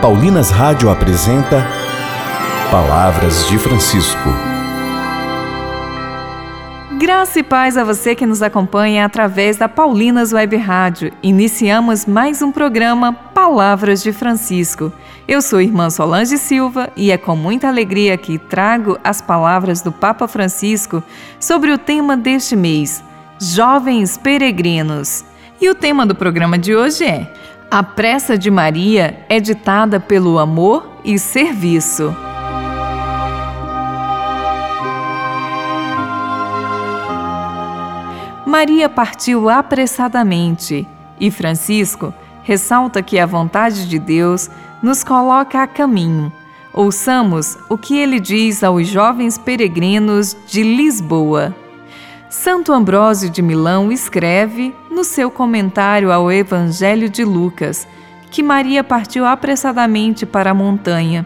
Paulinas Rádio apresenta Palavras de Francisco. Graça e paz a você que nos acompanha através da Paulinas Web Rádio. Iniciamos mais um programa Palavras de Francisco. Eu sou irmã Solange Silva e é com muita alegria que trago as palavras do Papa Francisco sobre o tema deste mês, Jovens Peregrinos. E o tema do programa de hoje é A pressa de Maria é ditada pelo amor e serviço. Maria partiu apressadamente e Francisco ressalta que a vontade de Deus nos coloca a caminho. Ouçamos o que ele diz aos jovens peregrinos de Lisboa. Santo Ambrósio de Milão escreve, no seu comentário ao Evangelho de Lucas, que Maria partiu apressadamente para a montanha,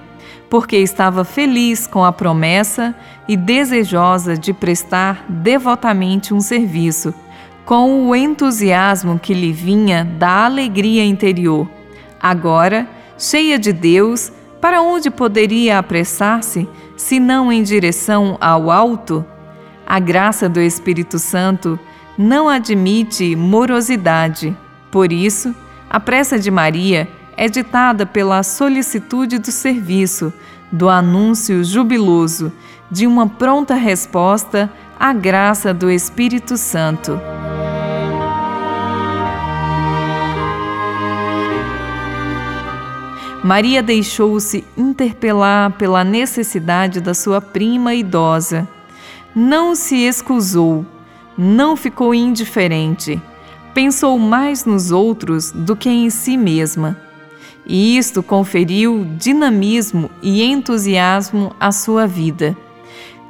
porque estava feliz com a promessa e desejosa de prestar devotamente um serviço, com o entusiasmo que lhe vinha da alegria interior. Agora, cheia de Deus, para onde poderia apressar-se, se não em direção ao alto? A graça do Espírito Santo não admite morosidade. Por isso, a pressa de Maria é ditada pela solicitude do serviço, do anúncio jubiloso, de uma pronta resposta à graça do Espírito Santo. Maria deixou-se interpelar pela necessidade da sua prima idosa não se excusou, não ficou indiferente, pensou mais nos outros do que em si mesma. E isto conferiu dinamismo e entusiasmo à sua vida.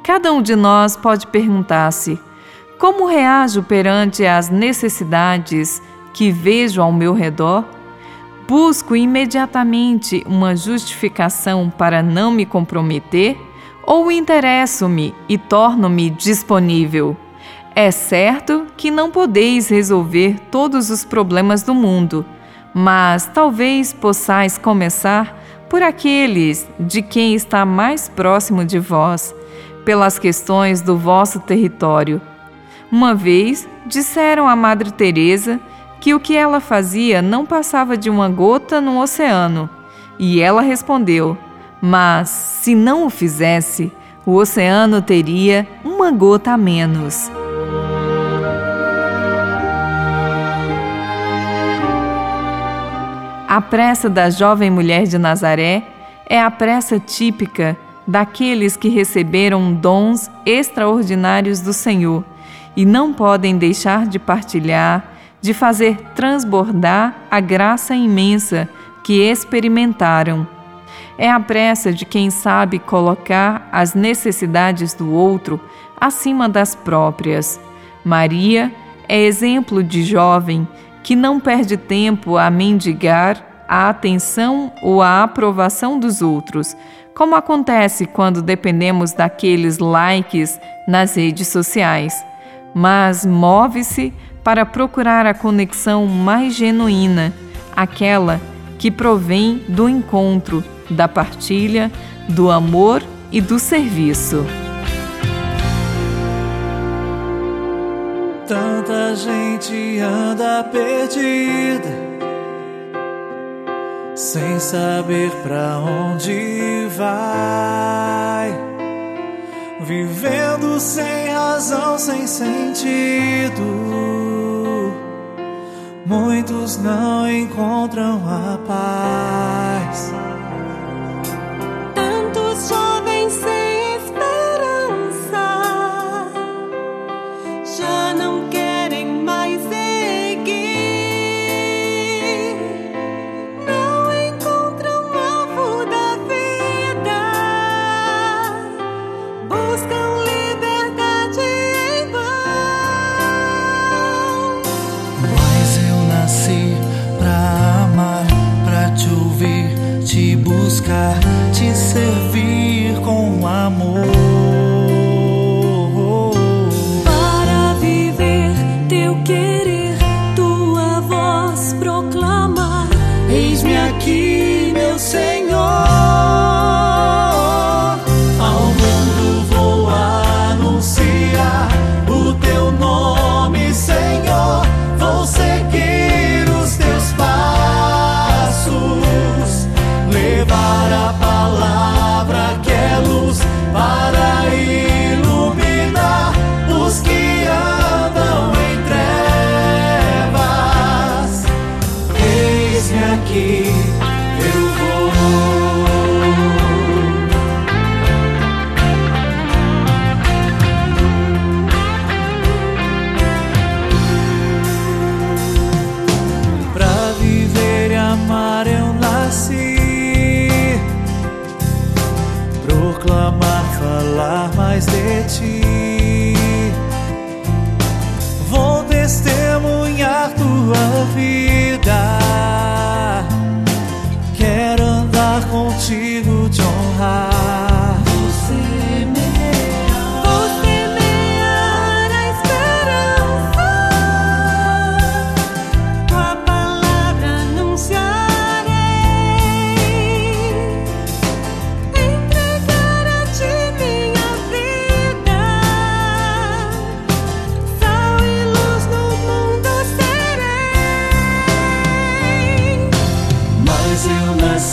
Cada um de nós pode perguntar-se: como reajo perante as necessidades que vejo ao meu redor? Busco imediatamente uma justificação para não me comprometer? ou interesso-me e torno-me disponível. É certo que não podeis resolver todos os problemas do mundo, mas talvez possais começar por aqueles de quem está mais próximo de vós, pelas questões do vosso território. Uma vez disseram a Madre Teresa que o que ela fazia não passava de uma gota no oceano, e ela respondeu: mas, se não o fizesse, o oceano teria uma gota a menos. A pressa da jovem mulher de Nazaré é a pressa típica daqueles que receberam dons extraordinários do Senhor e não podem deixar de partilhar, de fazer transbordar a graça imensa que experimentaram é a pressa de quem sabe colocar as necessidades do outro acima das próprias. Maria é exemplo de jovem que não perde tempo a mendigar a atenção ou a aprovação dos outros, como acontece quando dependemos daqueles likes nas redes sociais, mas move-se para procurar a conexão mais genuína, aquela que provém do encontro da partilha, do amor e do serviço. Gente anda perdida, sem saber para onde vai, vivendo sem razão, sem sentido. Muitos não encontram a paz. Mais de ti. Vou testemunhar tua vida.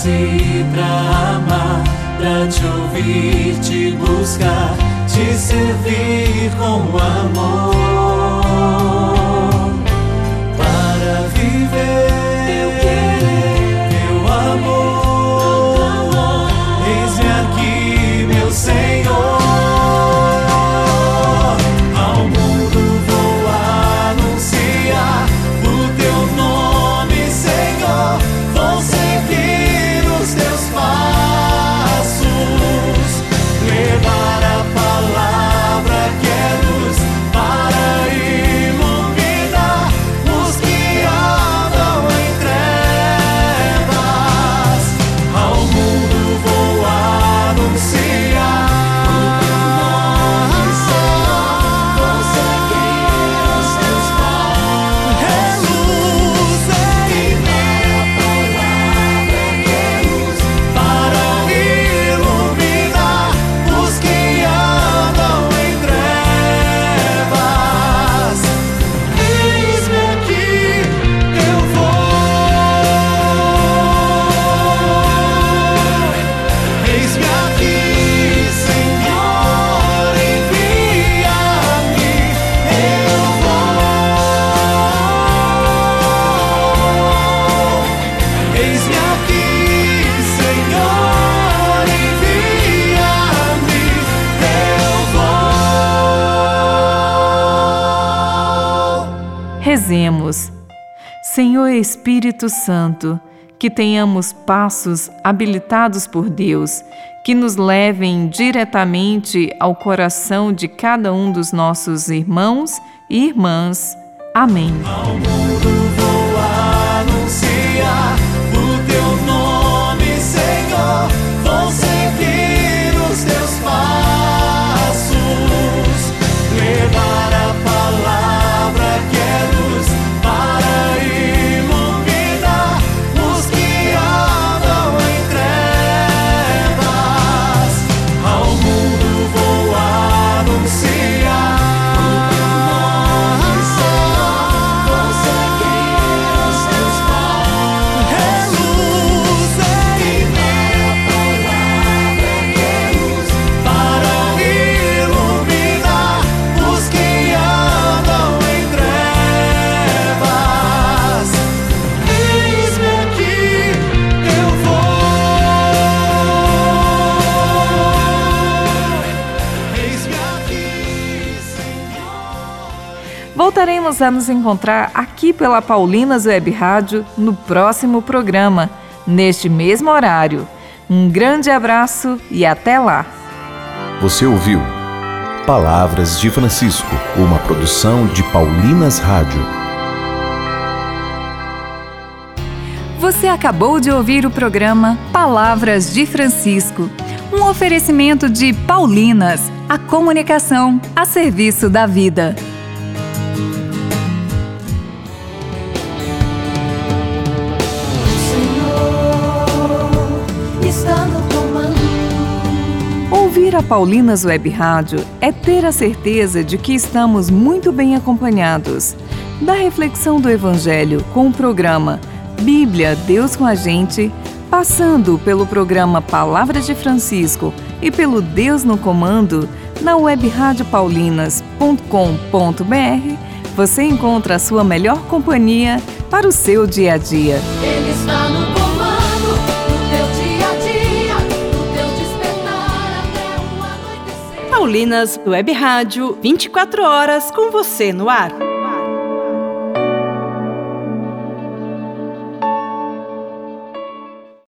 Nasci pra amar, pra te ouvir, te buscar, te servir com amor. Rezemos. Senhor Espírito Santo, que tenhamos passos habilitados por Deus, que nos levem diretamente ao coração de cada um dos nossos irmãos e irmãs. Amém. Ao mundo vou anunciar Voltaremos a nos encontrar aqui pela Paulinas Web Rádio no próximo programa, neste mesmo horário. Um grande abraço e até lá! Você ouviu Palavras de Francisco, uma produção de Paulinas Rádio. Você acabou de ouvir o programa Palavras de Francisco, um oferecimento de Paulinas, a comunicação a serviço da vida. Ouvir a Paulinas Web Rádio é ter a certeza de que estamos muito bem acompanhados. Da reflexão do Evangelho com o programa Bíblia Deus com a Gente, passando pelo programa Palavras de Francisco e pelo Deus no Comando, na webradiopaulinas.com.br, você encontra a sua melhor companhia para o seu dia a dia. Paulinas Web Rádio, 24 horas com você no ar.